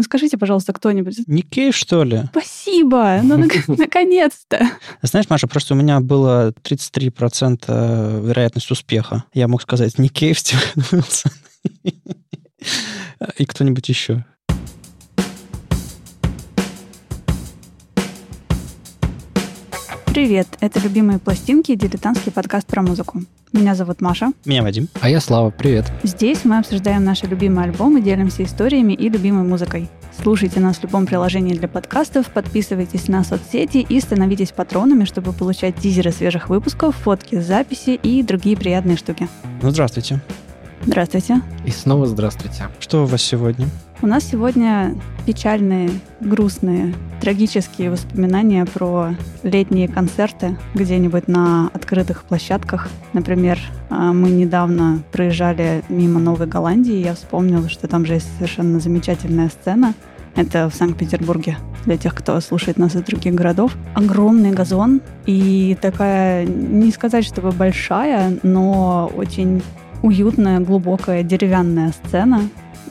Ну скажите, пожалуйста, кто-нибудь. Ник Кейв, что ли? Спасибо! Ну, наконец-то! Знаешь, Маша, просто у меня было 33% вероятность успеха. Я мог сказать Ник Кейв, Стивен Уилсон и кто-нибудь еще. Привет, это «Любимые пластинки» и дилетантский подкаст про музыку. Меня зовут Маша. Меня Вадим. А я Слава, привет. Здесь мы обсуждаем наши любимые альбомы, делимся историями и любимой музыкой. Слушайте нас в любом приложении для подкастов, подписывайтесь на соцсети и становитесь патронами, чтобы получать тизеры свежих выпусков, фотки, записи и другие приятные штуки. Ну, здравствуйте. Здравствуйте. И снова здравствуйте. Что у вас сегодня? У нас сегодня печальные, грустные, трагические воспоминания про летние концерты где-нибудь на открытых площадках. Например, а, мы недавно проезжали мимо Новой Голландии, и я вспомнила, что там же есть совершенно замечательная сцена. Это в Санкт-Петербурге, для тех, кто слушает нас из других городов. Огромный газон и такая, не сказать, чтобы большая, но очень уютная, глубокая деревянная сцена,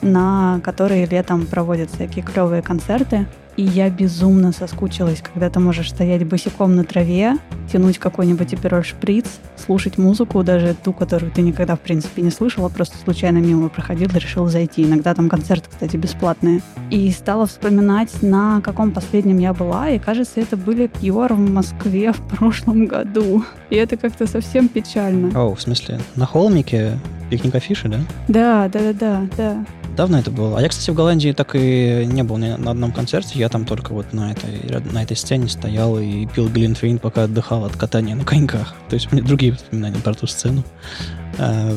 на которой летом проводят всякие клевые концерты. И я безумно соскучилась, когда ты можешь стоять босиком на траве, тянуть какой-нибудь эпироль шприц, слушать музыку, даже ту, которую ты никогда, в принципе, не слышала, просто случайно мимо проходил и решил зайти. Иногда там концерты, кстати, бесплатные. И стала вспоминать, на каком последнем я была, и, кажется, это были Кьор в Москве в прошлом году. И это как-то совсем печально. О, в смысле, на холмике пикник афиши, да? Да, да, да, да, да. Давно это было. А я, кстати, в Голландии так и не был ни на одном концерте. Я там только вот на этой, на этой сцене стоял и пил Глинтвейн, пока отдыхал от катания на коньках. То есть у меня другие воспоминания про ту сцену. А,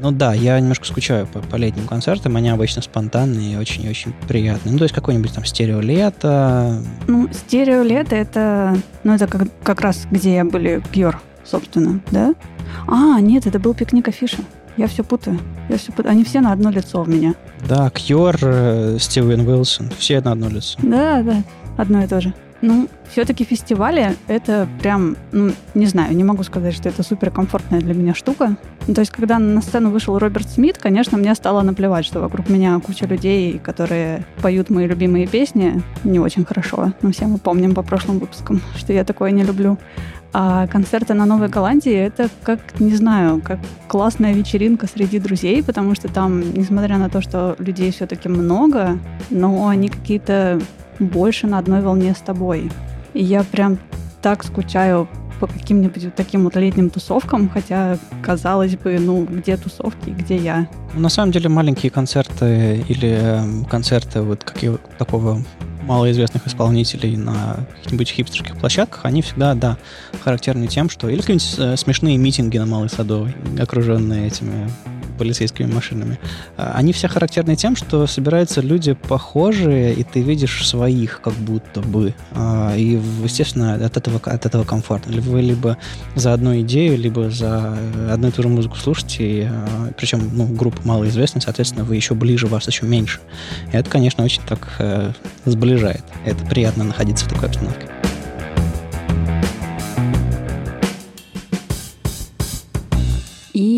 ну да, я немножко скучаю по, по летним концертам. Они обычно спонтанные и очень-очень приятные. Ну, то есть какой-нибудь там стереолето. Ну, стереолето это... Ну, это как, как раз где были Пьер, собственно, да? А, нет, это был пикник афиша. Я все путаю. Я все путаю. Они все на одно лицо у меня. Да, Кьор, э, Стивен Уилсон, все на одно лицо. Да, да, одно и то же. Ну, все-таки фестивали — это прям, ну, не знаю, не могу сказать, что это суперкомфортная для меня штука. Ну, то есть, когда на сцену вышел Роберт Смит, конечно, мне стало наплевать, что вокруг меня куча людей, которые поют мои любимые песни не очень хорошо. Ну, все мы помним по прошлым выпускам, что я такое не люблю. А концерты на Новой Голландии — это как, не знаю, как классная вечеринка среди друзей, потому что там, несмотря на то, что людей все-таки много, но они какие-то больше на одной волне с тобой. И я прям так скучаю по каким-нибудь вот таким вот летним тусовкам, хотя, казалось бы, ну, где тусовки, где я? На самом деле маленькие концерты или эм, концерты вот какие, такого малоизвестных исполнителей на каких-нибудь хипстерских площадках, они всегда, да, характерны тем, что... Или какие-нибудь э, смешные митинги на Малой Садовой, окруженные этими полицейскими машинами. А, они все характерны тем, что собираются люди похожие, и ты видишь своих как будто бы. А, и, естественно, от этого, от этого комфортно. Вы либо за одну идею, либо за одну и ту же музыку слушаете, а, причем ну, группа малоизвестная, соответственно, вы еще ближе, вас еще меньше. И это, конечно, очень так э, сближает. Это приятно находиться в такой обстановке.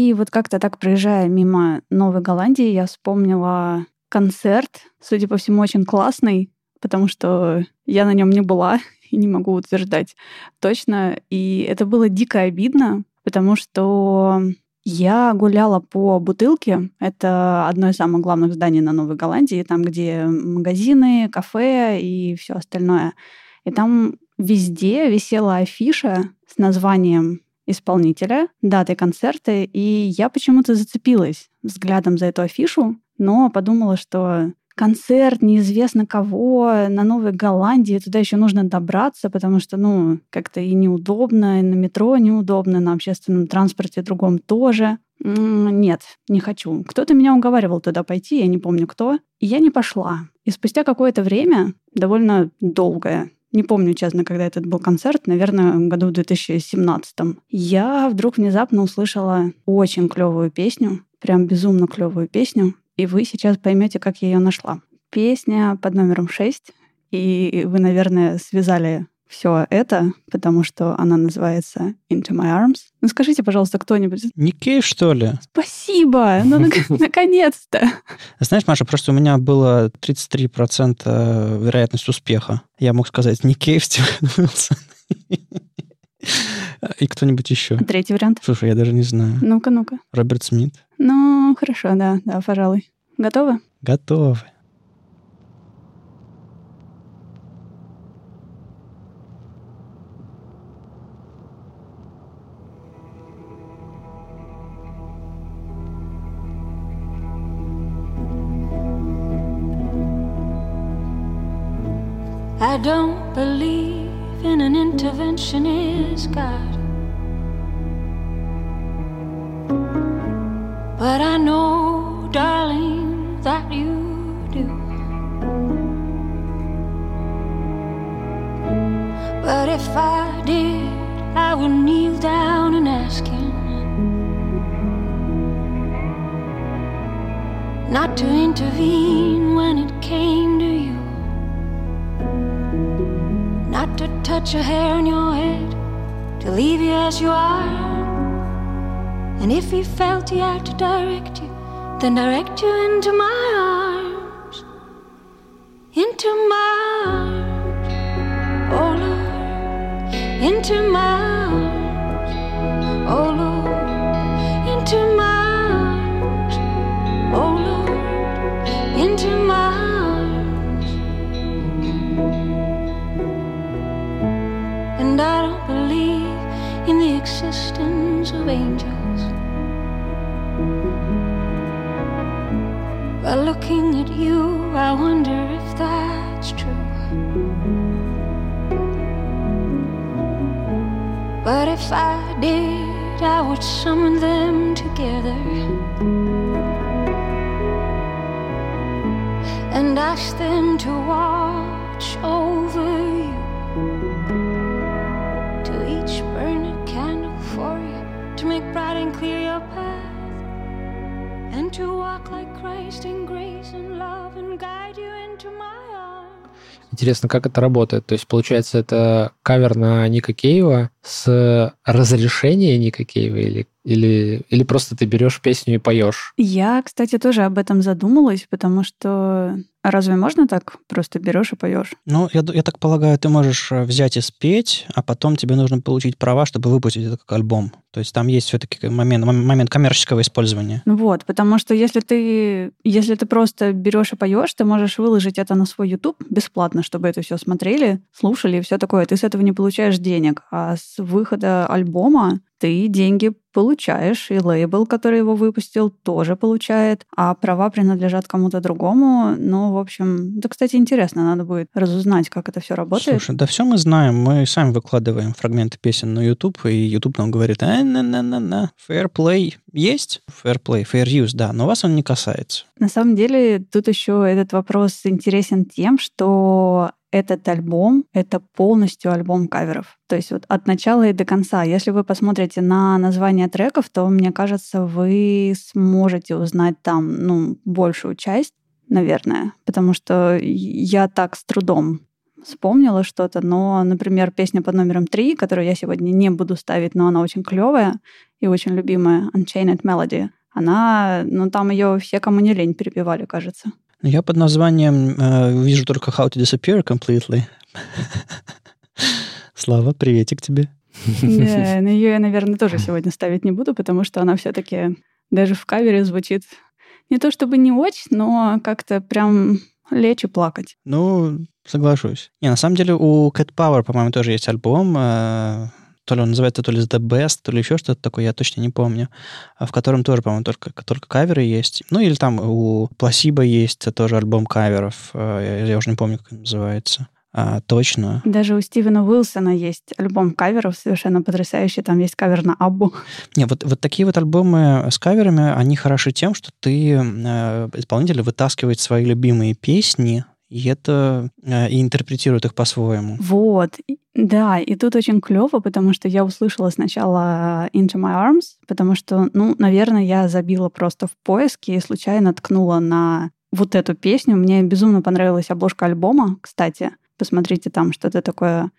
И вот как-то так, проезжая мимо Новой Голландии, я вспомнила концерт, судя по всему, очень классный, потому что я на нем не была и не могу утверждать точно. И это было дико обидно, потому что я гуляла по бутылке. Это одно из самых главных зданий на Новой Голландии, там, где магазины, кафе и все остальное. И там везде висела афиша с названием исполнителя, даты концерта, и я почему-то зацепилась взглядом за эту афишу, но подумала, что концерт неизвестно кого на Новой Голландии, туда еще нужно добраться, потому что, ну, как-то и неудобно, и на метро неудобно, на общественном транспорте другом тоже. Нет, не хочу. Кто-то меня уговаривал туда пойти, я не помню кто. И я не пошла. И спустя какое-то время, довольно долгое, не помню, честно, когда этот был концерт, наверное, в году 2017. Я вдруг внезапно услышала очень клевую песню, прям безумно клевую песню, и вы сейчас поймете, как я ее нашла. Песня под номером 6, и вы, наверное, связали все это, потому что она называется Into My Arms. Ну скажите, пожалуйста, кто-нибудь. Ник Кейв, что ли? Спасибо! Ну, наконец-то! Знаешь, Маша, просто у меня было 33% вероятность успеха. Я мог сказать Ник Кейв, Стивен Уилсон. И кто-нибудь еще. Третий вариант. Слушай, я даже не знаю. Ну-ка, ну-ка. Роберт Смит. Ну, хорошо, да, да, пожалуй. Готовы? Готовы. Don't believe in an intervention is God. But I know, darling, that you do. But if I did, I would kneel down and ask Him not to intervene when it came to you. Touch a hair on your head, to leave you as you are. And if he felt he had to direct you, then direct you into my arms. Into my existence of angels. But looking at you, I wonder if that's true. But if I did, I would summon them together and ask them to watch over Интересно, как это работает? То есть, получается, это кавер на Ника Кейва с разрешения Ника Кейва или, или, или просто ты берешь песню и поешь? Я, кстати, тоже об этом задумалась, потому что а разве можно так? Просто берешь и поешь? Ну, я, я так полагаю, ты можешь э, взять и спеть, а потом тебе нужно получить права, чтобы выпустить это как альбом. То есть там есть все-таки момент, момент коммерческого использования. Ну вот, потому что если ты, если ты просто берешь и поешь, ты можешь выложить это на свой YouTube бесплатно, чтобы это все смотрели, слушали и все такое. Ты с этого не получаешь денег. А с выхода альбома ты деньги получаешь, и лейбл, который его выпустил, тоже получает, а права принадлежат кому-то другому. Ну, в общем, это, кстати, интересно, надо будет разузнать, как это все работает. Слушай, да все мы знаем, мы сами выкладываем фрагменты песен на YouTube, и YouTube нам говорит, а, на на на на fair play есть, fair play, fair use, да, но вас он не касается. На самом деле, тут еще этот вопрос интересен тем, что этот альбом — это полностью альбом каверов. То есть вот от начала и до конца. Если вы посмотрите на название треков, то, мне кажется, вы сможете узнать там ну, большую часть, наверное. Потому что я так с трудом вспомнила что-то, но, например, песня под номером три, которую я сегодня не буду ставить, но она очень клевая и очень любимая, Unchained Melody, она, ну, там ее все, кому не лень, перепевали, кажется. Я под названием э, вижу только How to Disappear Completely. Слава, приветик тебе. Да, но ее я, наверное, тоже сегодня ставить не буду, потому что она все-таки даже в кавере звучит не то чтобы не очень, но как-то прям лечь и плакать. Ну, соглашусь. Не, на самом деле у Cat Power, по-моему, тоже есть альбом, э, то ли он называется то ли The Best, то ли еще что-то такое, я точно не помню, в котором тоже, по-моему, только, только каверы есть. Ну, или там у Placebo есть тоже альбом каверов, э, я, я уже не помню, как он называется. А, точно. Даже у Стивена Уилсона есть альбом каверов совершенно потрясающий. Там есть кавер на Аббу. Не, вот, вот такие вот альбомы с каверами, они хороши тем, что ты, э, исполнитель, вытаскивает свои любимые песни, и это э, и интерпретирует их по-своему. Вот, да, и тут очень клево, потому что я услышала сначала Into My Arms, потому что, ну, наверное, я забила просто в поиске и случайно ткнула на вот эту песню. Мне безумно понравилась обложка альбома, кстати. Посмотрите, там что-то такое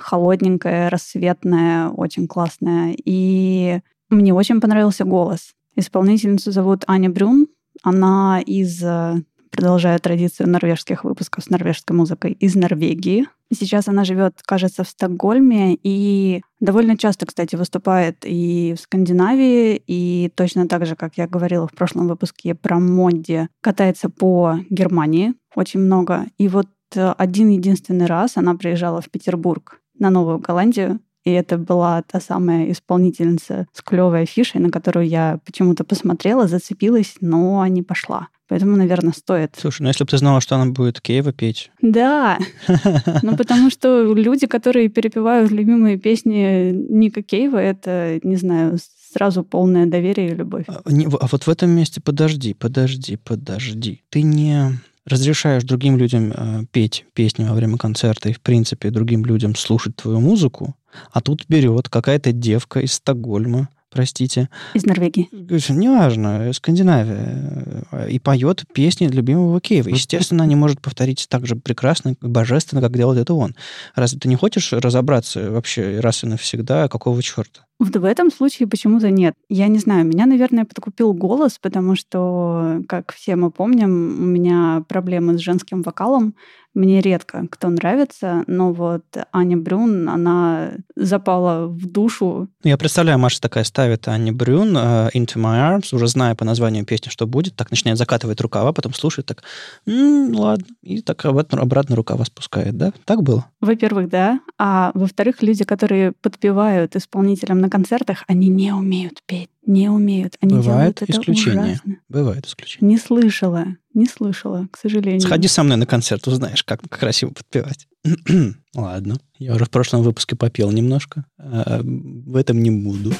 холодненькая, рассветная, очень классная. И мне очень понравился голос. Исполнительницу зовут Аня Брюн. Она из э, продолжая традицию норвежских выпусков с норвежской музыкой из Норвегии. Сейчас она живет, кажется, в Стокгольме и довольно часто, кстати, выступает и в Скандинавии, и точно так же, как я говорила в прошлом выпуске про Модди, катается по Германии очень много. И вот э, один единственный раз она приезжала в Петербург на Новую Голландию, и это была та самая исполнительница с клевой афишей, на которую я почему-то посмотрела, зацепилась, но не пошла. Поэтому, наверное, стоит. Слушай, ну если бы ты знала, что она будет Кейва петь. Да. Ну, потому что люди, которые перепевают любимые песни Ника Кейва, это, не знаю, сразу полное доверие и любовь. А, а вот в этом месте подожди, подожди, подожди. Ты не разрешаешь другим людям э, петь песни во время концерта и, в принципе, другим людям слушать твою музыку, а тут берет какая-то девка из Стокгольма, простите. Из Норвегии. Неважно, Скандинавия. Э, и поет песни любимого Киева. Естественно, не может повторить так же прекрасно, божественно, как делает это он. Разве ты не хочешь разобраться вообще раз и навсегда, какого черта? В этом случае почему-то нет. Я не знаю, меня, наверное, подкупил голос, потому что, как все мы помним, у меня проблемы с женским вокалом. Мне редко кто нравится, но вот Аня Брюн, она запала в душу. Я представляю, Маша такая ставит Аня Брюн uh, Into My Arms, уже зная по названию песни, что будет, так начинает закатывать рукава, потом слушает так, м-м, ладно, и так обратно, обратно рукава спускает, да? Так было? Во-первых, да. А во-вторых, люди, которые подпевают исполнителям на концертах, они не умеют петь не умеют. Они Бывает делают это ужасно. Бывает исключение. Не слышала, не слышала, к сожалению. Сходи со мной на концерт, узнаешь, как красиво подпевать. Ладно, я уже в прошлом выпуске попел немножко. А, в этом не буду.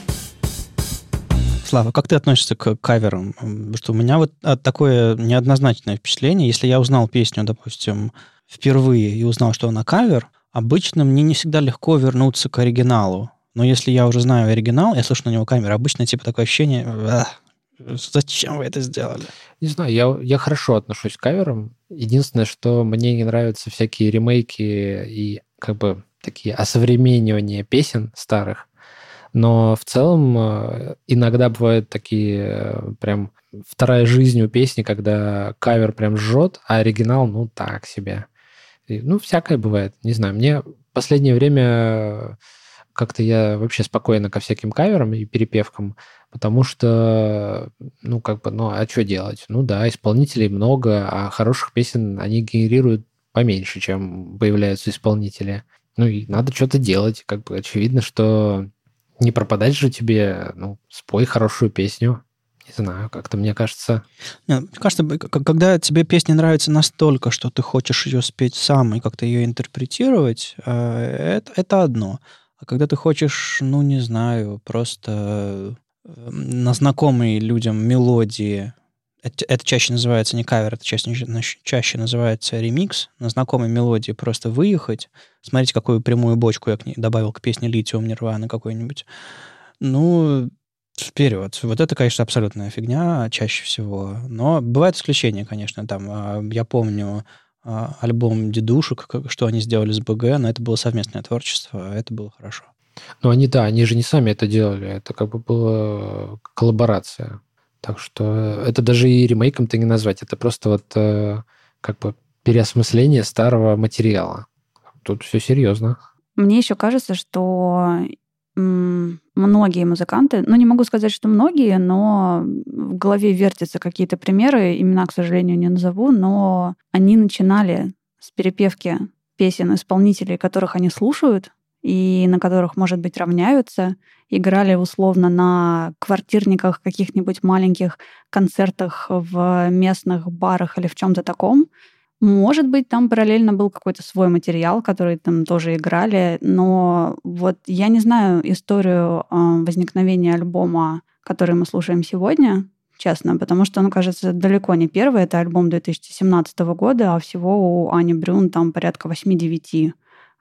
Слава, как ты относишься к каверам? Потому что у меня вот такое неоднозначное впечатление. Если я узнал песню, допустим, впервые и узнал, что она кавер, обычно мне не всегда легко вернуться к оригиналу. Но если я уже знаю оригинал, я слышу на него камеру, обычно типа такое ощущение, зачем вы это сделали? Не знаю, я, я хорошо отношусь к каверам. Единственное, что мне не нравятся всякие ремейки и как бы такие осовременивания песен старых. Но в целом э, иногда бывают такие э, прям вторая жизнь у песни, когда кавер прям жжет, а оригинал, ну, так себе. И, ну, всякое бывает. Не знаю, мне в последнее время как-то я вообще спокойно ко всяким каверам и перепевкам, потому что, ну, как бы, ну, а что делать? Ну да, исполнителей много, а хороших песен они генерируют поменьше, чем появляются исполнители. Ну, и надо что-то делать. Как бы очевидно, что не пропадать же тебе, ну, спой хорошую песню. Не знаю, как-то мне кажется... Нет, мне кажется, когда тебе песня нравится настолько, что ты хочешь ее спеть сам и как-то ее интерпретировать, э, это, это одно. А когда ты хочешь, ну, не знаю, просто э, на знакомые людям мелодии, это, это чаще называется не кавер, это чаще, чаще называется ремикс, на знакомой мелодии просто выехать, смотрите, какую прямую бочку я к ней добавил к песне «Литиум Нирваны» какой-нибудь. Ну, вперед. Вот это, конечно, абсолютная фигня чаще всего. Но бывают исключения, конечно. Там, а, я помню, альбом «Дедушек», что они сделали с БГ, но это было совместное творчество, а это было хорошо. Ну, они, да, они же не сами это делали, это как бы была коллаборация. Так что это даже и ремейком-то не назвать, это просто вот э, как бы переосмысление старого материала. Тут все серьезно. Мне еще кажется, что многие музыканты, ну не могу сказать, что многие, но в голове вертятся какие-то примеры, имена, к сожалению, не назову, но они начинали с перепевки песен исполнителей, которых они слушают, и на которых, может быть, равняются, играли условно на квартирниках, каких-нибудь маленьких концертах в местных барах или в чем-то таком, может быть, там параллельно был какой-то свой материал, который там тоже играли, но вот я не знаю историю а, возникновения альбома, который мы слушаем сегодня, честно, потому что он, кажется, далеко не первый. Это альбом 2017 года, а всего у Ани Брюн там порядка 8-9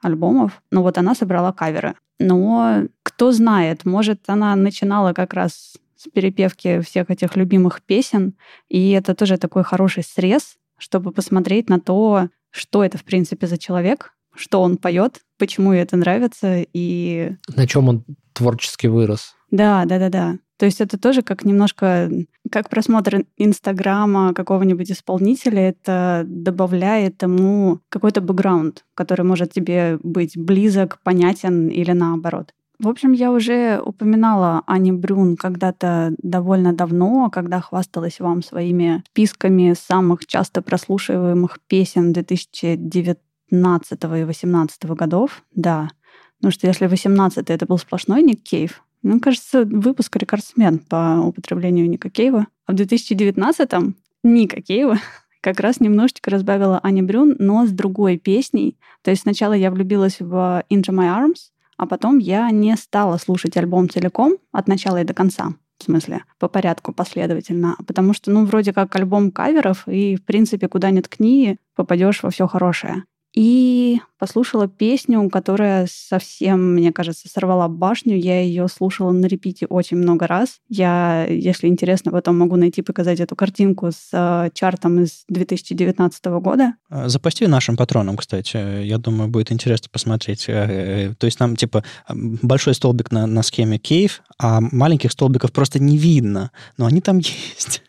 альбомов. Но вот она собрала каверы. Но кто знает, может, она начинала как раз с перепевки всех этих любимых песен, и это тоже такой хороший срез, чтобы посмотреть на то, что это, в принципе, за человек, что он поет, почему это нравится, и... На чем он творчески вырос. Да, да, да, да. То есть это тоже как немножко, как просмотр Инстаграма какого-нибудь исполнителя, это добавляет ему какой-то бэкграунд, который может тебе быть близок, понятен или наоборот. В общем, я уже упоминала Ани Брюн когда-то довольно давно, когда хвасталась вам своими списками самых часто прослушиваемых песен 2019 и 2018 годов. Да, потому что если 18 это был сплошной Ник Кейв, ну, кажется, выпуск рекордсмен по употреблению Ника Кейва. А в 2019-м Ника Кейва как раз немножечко разбавила Ани Брюн, но с другой песней. То есть сначала я влюбилась в Into My Arms, а потом я не стала слушать альбом целиком от начала и до конца. В смысле, по порядку, последовательно. Потому что, ну, вроде как альбом каверов, и, в принципе, куда ни ткни, попадешь во все хорошее и послушала песню, которая совсем, мне кажется, сорвала башню. Я ее слушала на репите очень много раз. Я, если интересно, потом могу найти, показать эту картинку с э, чартом из 2019 года. А, запусти нашим патронам, кстати. Я думаю, будет интересно посмотреть. Э, э, то есть там, типа, большой столбик на, на схеме кейв, а маленьких столбиков просто не видно, но они там есть.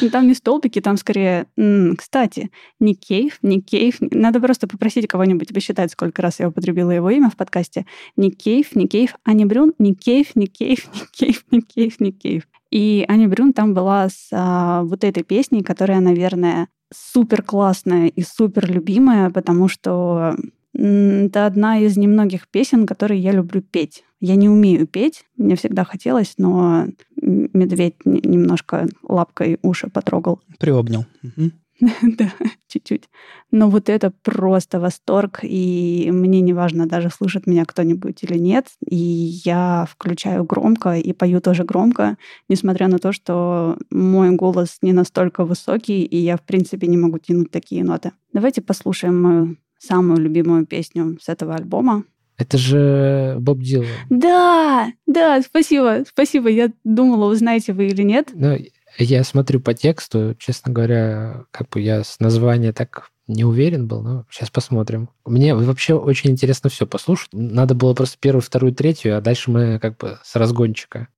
Ну, там не столбики, там скорее... Кстати, не кейв, не кейв. Надо просто попросить кого-нибудь посчитать, сколько раз я употребила его имя в подкасте. Не кейв, не кейв, Ани Брюн, не кейв, не кейв, не кейв, не кейв, не кейв. И Аня Брюн там была с а, вот этой песней, которая, наверное, супер классная и супер любимая, потому что это одна из немногих песен, которые я люблю петь. Я не умею петь, мне всегда хотелось, но медведь немножко лапкой уши потрогал. Приобнял. Да, чуть-чуть. Но вот это просто восторг, и мне не важно даже, слышит меня кто-нибудь или нет. И я включаю громко и пою тоже громко, несмотря на то, что мой голос не настолько высокий, и я, в принципе, не могу тянуть такие ноты. Давайте послушаем мою самую любимую песню с этого альбома. Это же Боб Дилан. Да, да, спасибо, спасибо. Я думала, узнаете вы или нет. Ну, я смотрю по тексту, честно говоря, как бы я с названия так не уверен был, но сейчас посмотрим. Мне вообще очень интересно все послушать. Надо было просто первую, вторую, третью, а дальше мы как бы с разгончика.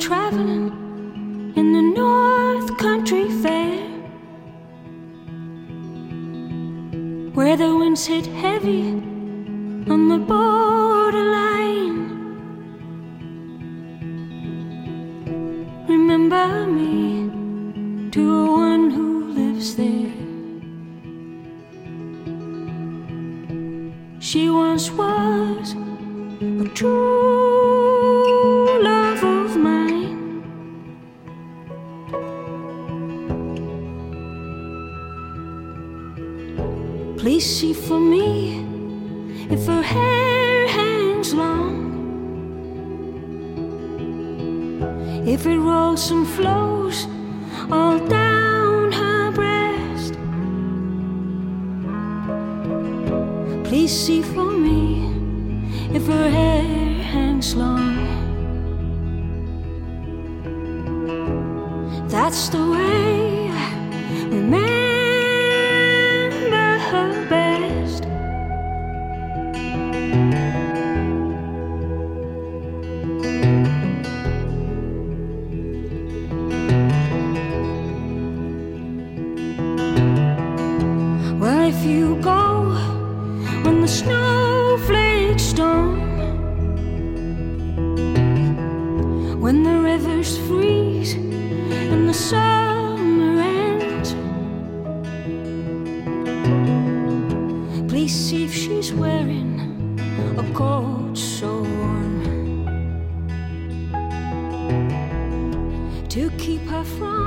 Traveling in the North Country Fair, where the winds hit heavy on the borderline, remember me to one who lives there. She once was a true Please see for me if her hair hangs long, if it rolls and flows all down her breast. Please see for me if her hair snowflakes storm, when the rivers freeze and the summer ends. Please see if she's wearing a coat so warm to keep her from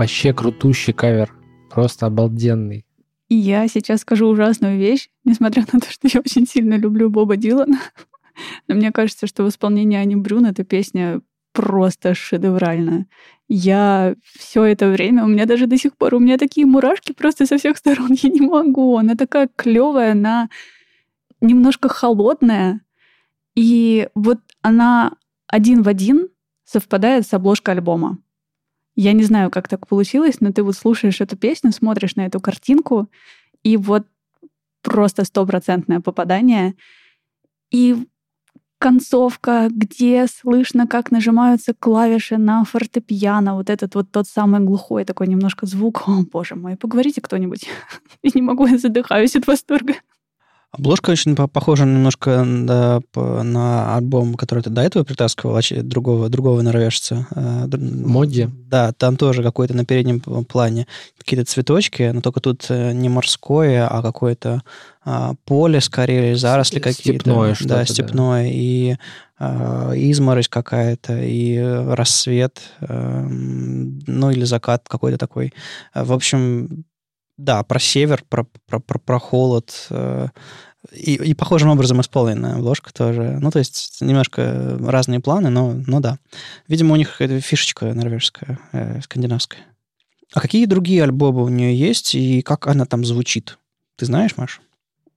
Вообще крутущий кавер. Просто обалденный. И я сейчас скажу ужасную вещь, несмотря на то, что я очень сильно люблю Боба Дилана. Но мне кажется, что в исполнении Ани Брюн эта песня просто шедеврально. Я все это время, у меня даже до сих пор, у меня такие мурашки просто со всех сторон, я не могу. Она такая клевая, она немножко холодная, и вот она один в один совпадает с обложкой альбома. Я не знаю, как так получилось, но ты вот слушаешь эту песню, смотришь на эту картинку, и вот просто стопроцентное попадание. И концовка, где слышно, как нажимаются клавиши на фортепиано, вот этот вот тот самый глухой такой немножко звук. О, боже мой, поговорите кто-нибудь. Я не могу, я задыхаюсь от восторга. Обложка очень похожа немножко да, на альбом, который ты до этого притаскивал, другого, другого норвежца. Э, Модди. Да, там тоже какой-то на переднем плане какие-то цветочки, но только тут э, не морское, а какое-то а, поле скорее, заросли какие-то. Степное что-то. Да, степное. Да. И а, изморозь какая-то, и рассвет, а, ну или закат какой-то такой. В общем, да, про север, про, про, про, про холод. Э, и, и похожим образом исполненная обложка тоже. Ну, то есть немножко разные планы, но, но да. Видимо, у них это фишечка норвежская, э, скандинавская. А какие другие альбомы у нее есть, и как она там звучит? Ты знаешь, Маш?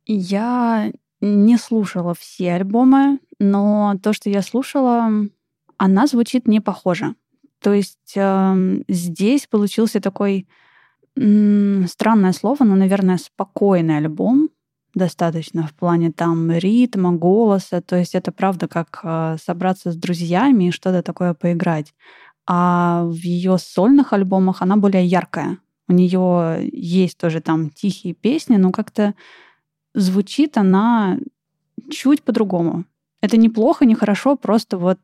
Я не слушала все альбомы, но то, что я слушала, она звучит не похоже. То есть э, здесь получился такой странное слово, но, наверное, спокойный альбом достаточно в плане там ритма, голоса. То есть это правда как э, собраться с друзьями и что-то такое поиграть. А в ее сольных альбомах она более яркая. У нее есть тоже там тихие песни, но как-то звучит она чуть по-другому. Это неплохо, не хорошо, просто вот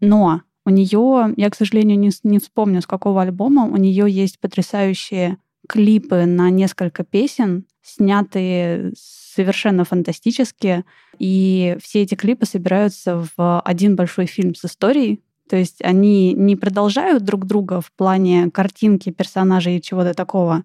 но у нее, я, к сожалению, не, не вспомню, с какого альбома, у нее есть потрясающие клипы на несколько песен, снятые совершенно фантастически. И все эти клипы собираются в один большой фильм с историей. То есть они не продолжают друг друга в плане картинки, персонажей и чего-то такого,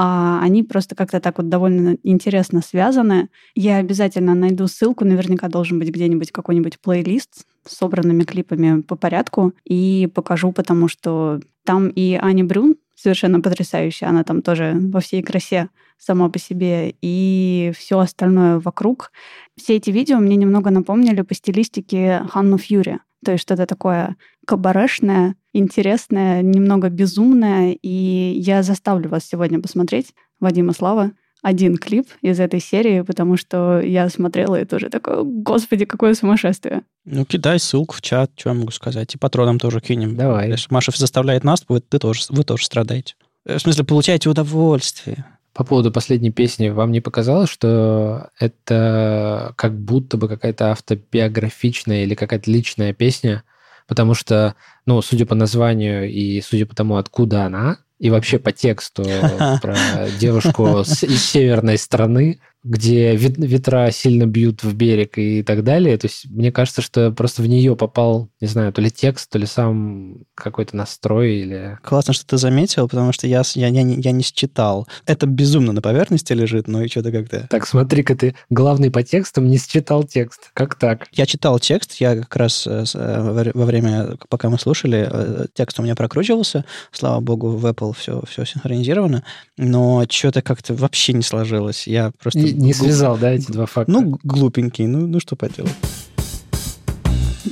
а они просто как-то так вот довольно интересно связаны. Я обязательно найду ссылку, наверняка должен быть где-нибудь какой-нибудь плейлист с собранными клипами по порядку и покажу, потому что там и Ани Брюн совершенно потрясающая, она там тоже во всей красе сама по себе, и все остальное вокруг. Все эти видео мне немного напомнили по стилистике Ханну Фьюри. То есть что-то такое кабарешное, интересное, немного безумное. И я заставлю вас сегодня посмотреть Вадима Слава один клип из этой серии, потому что я смотрела и тоже такое, господи, какое сумасшествие. Ну, кидай ссылку в чат, что я могу сказать. И патронам тоже кинем. Давай. Если Маша заставляет нас, вы, ты тоже, вы тоже страдаете. Э, в смысле, получаете удовольствие. По поводу последней песни, вам не показалось, что это как будто бы какая-то автобиографичная или какая-то личная песня? Потому что, ну, судя по названию и судя по тому, откуда она, и вообще по тексту про девушку из северной страны, где ветра сильно бьют в берег и так далее. То есть мне кажется, что просто в нее попал, не знаю, то ли текст, то ли сам какой-то настрой или... Классно, что ты заметил, потому что я, я, я, не, я не считал. Это безумно на поверхности лежит, но и что-то как-то... Так, смотри-ка, ты главный по текстам не считал текст. Как так? Я читал текст, я как раз э, э, во время, пока мы слушали, э, текст у меня прокручивался. Слава богу, в Apple все, все синхронизировано, но что-то как-то вообще не сложилось. Я просто не связал, да, эти два факта? Ну, глупенький, ну, ну что поделать.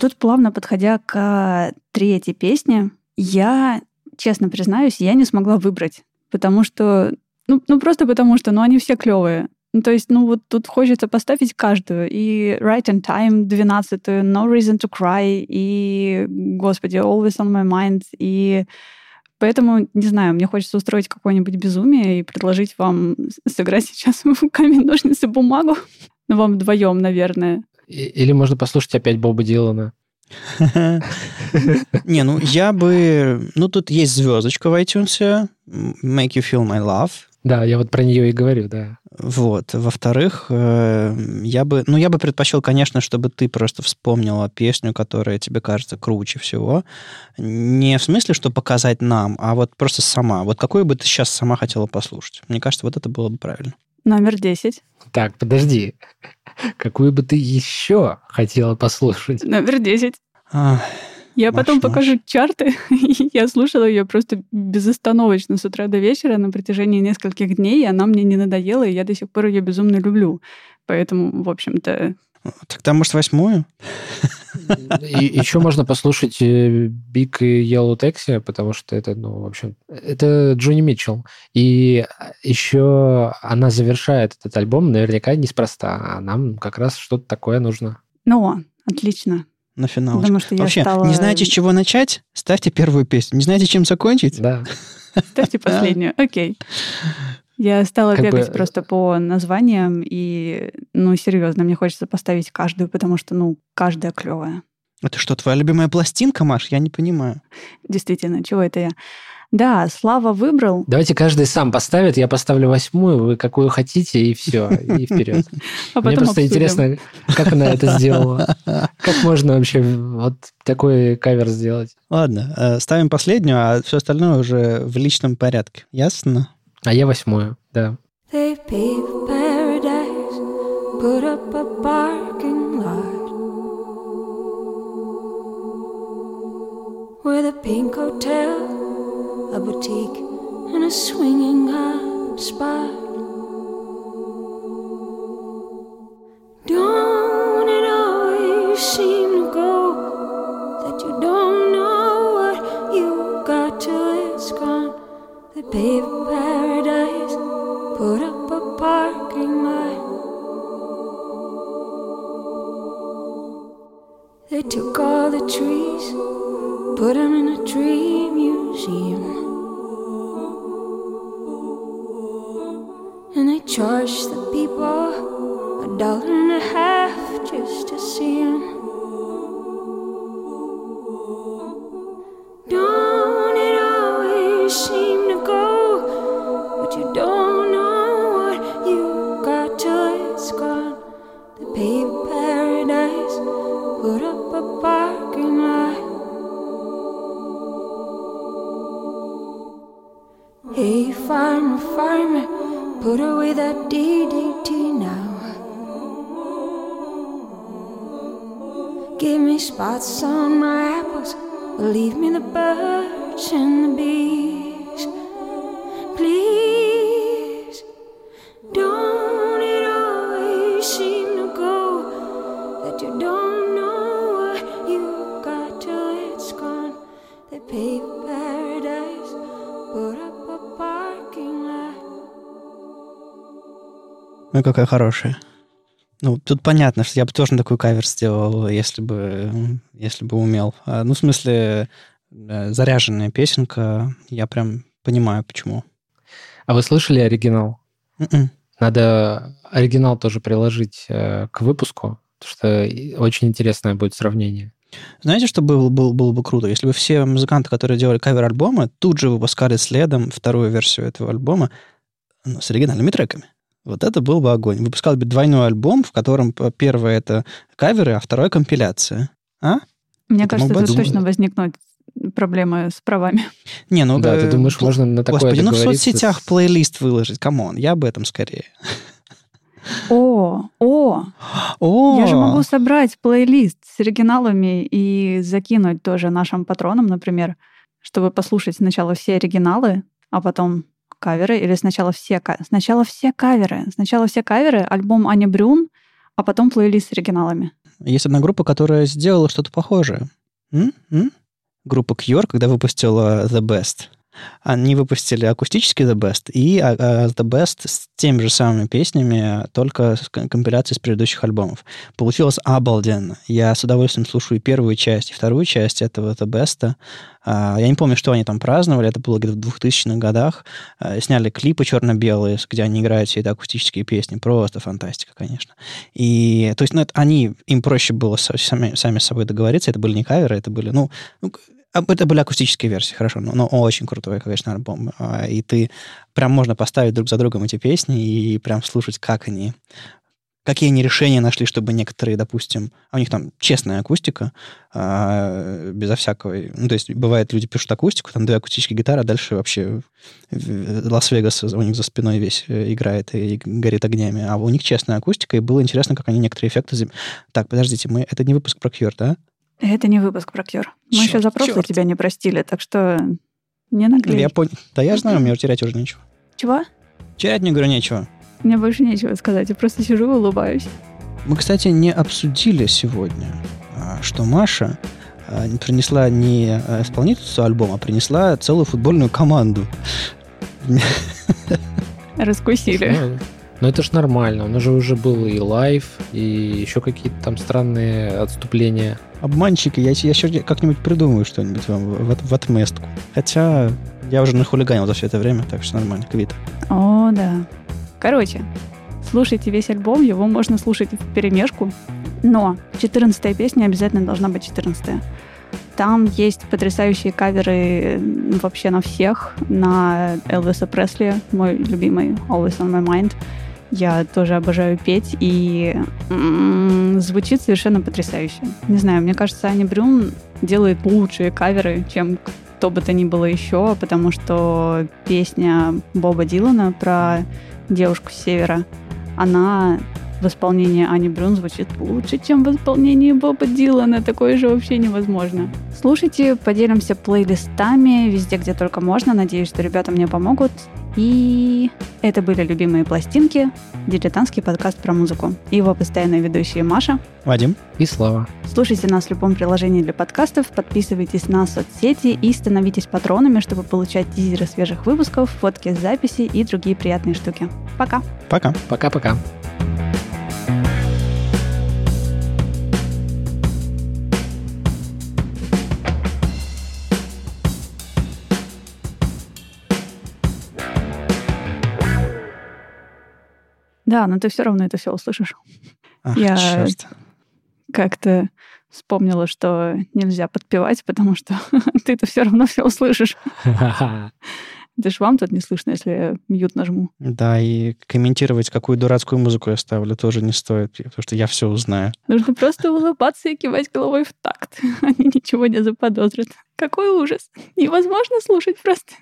Тут плавно подходя к третьей песне, я, честно признаюсь, я не смогла выбрать, потому что, ну, ну просто потому что, ну, они все клевые. Ну, то есть, ну, вот тут хочется поставить каждую. И Right in Time 12, No Reason to Cry, и, господи, Always on My Mind, и Поэтому, не знаю, мне хочется устроить какое-нибудь безумие и предложить вам сыграть сейчас в камень, ножницы, бумагу. Ну, вам вдвоем, наверное. Или можно послушать опять Боба Дилана. Не, ну я бы... Ну, тут есть звездочка в iTunes, Make You Feel My Love. Да, я вот про нее и говорю, да. Вот. Во-вторых, э, я бы, ну, я бы предпочел, конечно, чтобы ты просто вспомнила песню, которая тебе кажется круче всего. Не в смысле, что показать нам, а вот просто сама. Вот какую бы ты сейчас сама хотела послушать? Мне кажется, вот это было бы правильно. Номер 10. Так, подожди. Какую бы ты еще хотела послушать? Номер 10. А, Я Маш, потом Маш. покажу чарты. Я слушала ее просто безостановочно с утра до вечера на протяжении нескольких дней, и она мне не надоела, и я до сих пор ее безумно люблю. Поэтому, в общем-то, Тогда, может, восьмую? И еще можно послушать э, Big и Yellow Taxi, потому что это, ну, в общем, это Джонни Митчелл. И еще она завершает этот альбом наверняка неспроста, а нам как раз что-то такое нужно. ну, отлично. На финал. Потому что я Вообще, стала... не знаете, с чего начать? Ставьте первую песню. Не знаете, чем закончить? Да. Ставьте последнюю. Окей. Я стала Как бегать бы- просто по названиям, и, ну, серьезно, мне хочется поставить каждую, потому что, ну, каждая клевая. Это что, твоя любимая пластинка, Маш? Я не понимаю. Действительно, чего это я? Да, Слава выбрал. Давайте каждый сам поставит, я поставлю восьмую, вы какую хотите, и все, и вперед. А Мне просто обсудим. интересно, как она это сделала. Как можно вообще вот такой кавер сделать? Ладно, э, ставим последнюю, а все остальное уже в личном порядке. Ясно? А я восьмую, да. They paved paradise, put up a parking lot with a pink hotel, a boutique, and a swinging hot spot. Hey, farmer, farmer, put away that DDT now. Give me spots on my apples, leave me the birds and the bees. Ну, какая хорошая. Ну, тут понятно, что я бы тоже такой кавер сделал, если бы, если бы умел. А, Ну, в смысле, э, заряженная песенка, я прям понимаю, почему. А вы слышали оригинал? Мгм. Надо оригинал тоже приложить э, к выпуску, потому что очень интересное будет сравнение. Знаете, что было, было, было бы круто? Если бы все музыканты, которые делали кавер-альбомы, тут же выпускали следом вторую версию этого альбома ну, с оригинальными треками. Вот это был бы огонь. Выпускал бы двойной альбом, в котором п- первое это каверы, а второе компиляция. А? Мне Это кажется, тут думать. точно возникнут проблемы с правами. Не, ну... да, э, ты думаешь, можно на такое Господи, ну в соцсетях плейлист выложить, come on, я об этом скорее. О, о, О, я же могу собрать плейлист с оригиналами и закинуть тоже нашим патронам, например, чтобы послушать сначала все оригиналы, а потом каверы, или сначала все, сначала все каверы, сначала все каверы, альбом Ани Брюн, а потом плейлист с оригиналами. Есть одна группа, которая сделала что-то похожее. М? М? Группа Cure, когда выпустила The Best. Они выпустили акустический The Best и а, а, The Best с теми же самыми песнями, только с ком- компиляцией с предыдущих альбомов. Получилось обалденно. Я с удовольствием слушаю первую часть, и вторую часть этого The Best. А, Я не помню, что они там праздновали, это было где-то в 2000-х годах. Сняли клипы черно-белые, где они играют все эти акустические песни. Просто фантастика, конечно. И, то есть, ну, это они, им проще было сами, сами с собой договориться. Это были не каверы, это были, ну, ну, это были акустические версии, хорошо, но, но очень крутой, конечно, альбом. А, И ты прям можно поставить друг за другом эти песни и прям слушать, как они какие они решения нашли, чтобы некоторые, допустим, а у них там честная акустика, а, безо всякого... Ну, то есть бывает, люди пишут акустику, там две акустические гитары, а дальше вообще Лас-Вегас у них за спиной весь э, играет и горит огнями. А у них честная акустика, и было интересно, как они некоторые эффекты... Так, подождите, мы... это не выпуск про Cure, да? Это не выпуск про. Мы еще за прошлое тебя не простили, так что не наглей. Я понял. Да я знаю, мне терять уже нечего. Чего? Терять мне, говорю, нечего. Мне больше нечего сказать. Я просто сижу и улыбаюсь. Мы, кстати, не обсудили сегодня, а, что Маша а, не принесла не а, исполнительницу альбома, а принесла целую футбольную команду. Раскусили. Ну, ну, это ж нормально. У нас же уже был и live, и еще какие-то там странные отступления. Обманщики, я, я еще как-нибудь придумаю что-нибудь вам в, в- в отместку. Хотя я уже нахулиганил за все это время, так что нормально, квит. О, да. Короче, слушайте весь альбом, его можно слушать в перемешку, но 14 песня обязательно должна быть 14 Там есть потрясающие каверы вообще на всех, на Элвиса Пресли, мой любимый Always on my mind. Я тоже обожаю петь, и м, звучит совершенно потрясающе. Не знаю, мне кажется, Аня Брюн делает лучшие каверы, чем кто бы то ни было еще, потому что песня Боба Дилана про девушку с севера, она в исполнении Ани Брюн звучит лучше, чем в исполнении Боба Дилана. Такое же вообще невозможно. Слушайте, поделимся плейлистами везде, где только можно. Надеюсь, что ребята мне помогут. И это были любимые пластинки, дилетантский подкаст про музыку. И его постоянные ведущие Маша. Вадим, И слава. Слушайте нас в любом приложении для подкастов, подписывайтесь на соцсети и становитесь патронами, чтобы получать тизеры свежих выпусков, фотки с записи и другие приятные штуки. Пока! пока. Пока-пока. Да, но ты все равно это все услышишь. Ах, Я- черт. Как-то вспомнила, что нельзя подпевать, потому что ты это все равно все услышишь. Это ж вам тут не слышно, если я мьют нажму. Да, и комментировать, какую дурацкую музыку я ставлю, тоже не стоит, потому что я все узнаю. Нужно просто улыбаться и кивать головой в такт. Они ничего не заподозрят. Какой ужас. Невозможно слушать просто.